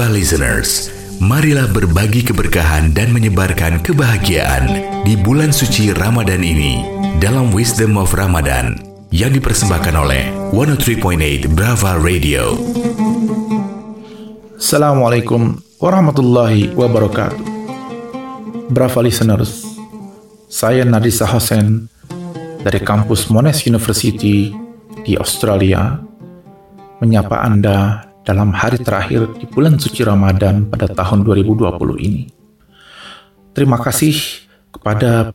Brava listeners, marilah berbagi keberkahan dan menyebarkan kebahagiaan di bulan suci Ramadan ini dalam Wisdom of Ramadan yang dipersembahkan oleh 103.8 Brava Radio. Assalamualaikum warahmatullahi wabarakatuh. Brava listeners, saya Nadisa Hussein dari kampus Monash University di Australia menyapa Anda dalam hari terakhir di bulan suci Ramadan pada tahun 2020 ini. Terima kasih kepada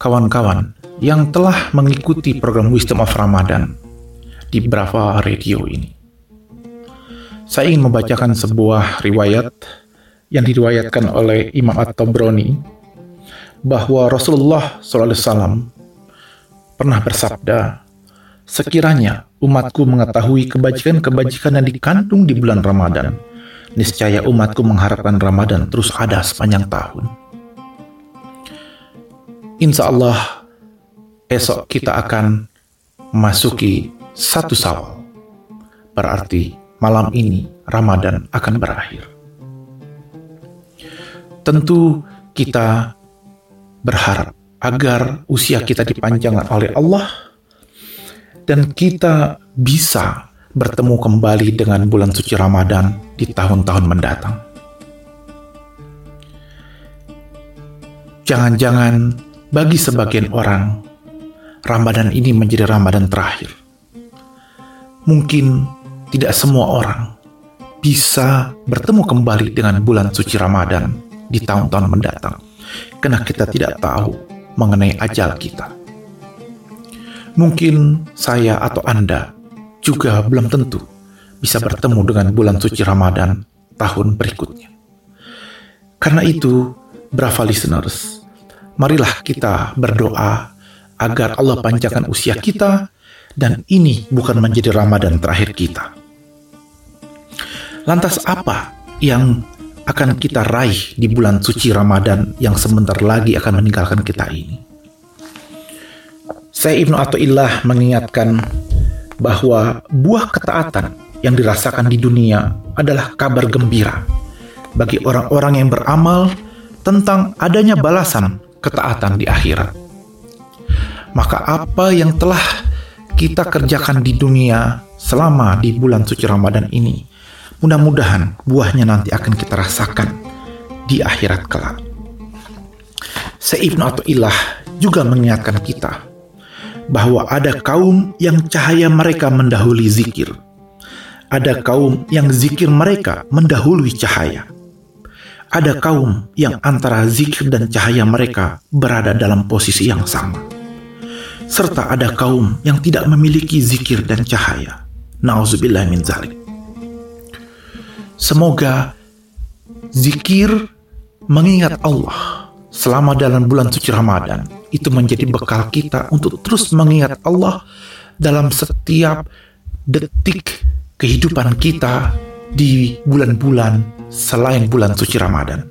kawan-kawan yang telah mengikuti program Wisdom of Ramadan di Brava Radio ini. Saya ingin membacakan sebuah riwayat yang diriwayatkan oleh Imam At-Tabrani bahwa Rasulullah SAW pernah bersabda, Sekiranya umatku mengetahui kebajikan-kebajikan yang dikandung di bulan Ramadan, niscaya umatku mengharapkan Ramadan terus ada sepanjang tahun. Insya Allah, esok kita akan memasuki satu sawal. Berarti malam ini Ramadan akan berakhir. Tentu kita berharap agar usia kita dipanjangkan oleh Allah dan kita bisa bertemu kembali dengan bulan suci Ramadan di tahun-tahun mendatang. Jangan-jangan bagi sebagian orang, Ramadan ini menjadi Ramadan terakhir. Mungkin tidak semua orang bisa bertemu kembali dengan bulan suci Ramadan di tahun-tahun mendatang, karena kita tidak tahu mengenai ajal kita. Mungkin saya atau Anda juga belum tentu bisa bertemu dengan bulan suci Ramadan tahun berikutnya. Karena itu, brava listeners, marilah kita berdoa agar Allah panjangkan usia kita dan ini bukan menjadi Ramadan terakhir kita. Lantas apa yang akan kita raih di bulan suci Ramadan yang sebentar lagi akan meninggalkan kita ini? Saya Ibnu Athaillah mengingatkan bahwa buah ketaatan yang dirasakan di dunia adalah kabar gembira bagi orang-orang yang beramal tentang adanya balasan ketaatan di akhirat. Maka apa yang telah kita kerjakan di dunia selama di bulan suci Ramadan ini, mudah-mudahan buahnya nanti akan kita rasakan di akhirat kelak. Ibnu Athaillah juga mengingatkan kita bahwa ada kaum yang cahaya mereka mendahului zikir. Ada kaum yang zikir mereka mendahului cahaya. Ada kaum yang antara zikir dan cahaya mereka berada dalam posisi yang sama. Serta ada kaum yang tidak memiliki zikir dan cahaya. Nauzubillah min zalik. Semoga zikir mengingat Allah selama dalam bulan suci Ramadan itu menjadi bekal kita untuk terus mengingat Allah dalam setiap detik kehidupan kita di bulan-bulan selain bulan suci Ramadan.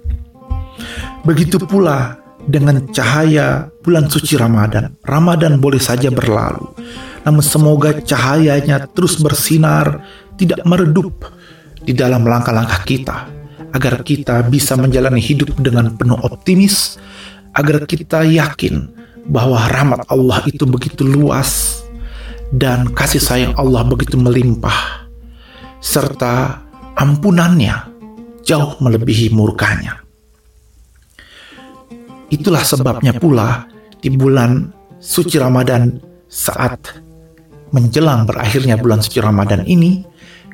Begitu pula dengan cahaya bulan suci Ramadan. Ramadan boleh saja berlalu, namun semoga cahayanya terus bersinar, tidak meredup di dalam langkah-langkah kita, agar kita bisa menjalani hidup dengan penuh optimis, agar kita yakin bahwa rahmat Allah itu begitu luas dan kasih sayang Allah begitu melimpah serta ampunannya jauh melebihi murkanya. Itulah sebabnya pula di bulan suci Ramadan saat menjelang berakhirnya bulan suci Ramadan ini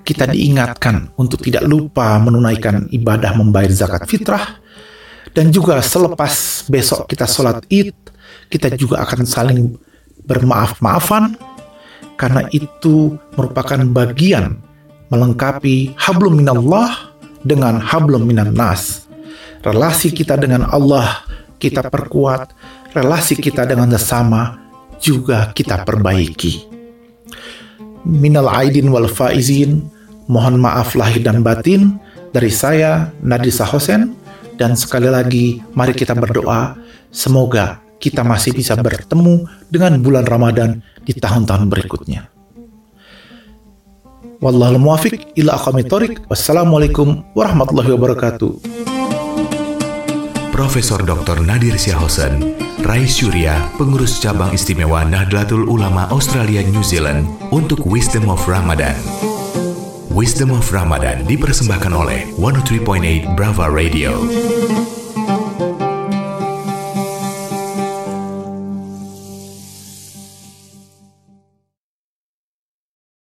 kita diingatkan untuk tidak lupa menunaikan ibadah membayar zakat fitrah dan juga selepas besok kita sholat id, kita juga akan saling bermaaf-maafan karena itu merupakan bagian melengkapi hablum minallah dengan hablum minan nas. Relasi kita dengan Allah kita perkuat, relasi kita dengan sesama juga kita perbaiki. Minal aidin wal faizin, mohon maaf lahir dan batin dari saya Nadisa Hosen dan sekali lagi, mari kita berdoa, semoga kita masih bisa bertemu dengan bulan Ramadan di tahun-tahun berikutnya. Wallahul muwafiq ila aqwamit Wassalamualaikum warahmatullahi wabarakatuh. Profesor Dr. Nadir Syahosen, Rais Surya, pengurus cabang istimewa Nahdlatul Ulama Australia New Zealand untuk Wisdom of Ramadan. Wisdom of Ramadan dipersembahkan oleh 103.8 Brava Radio.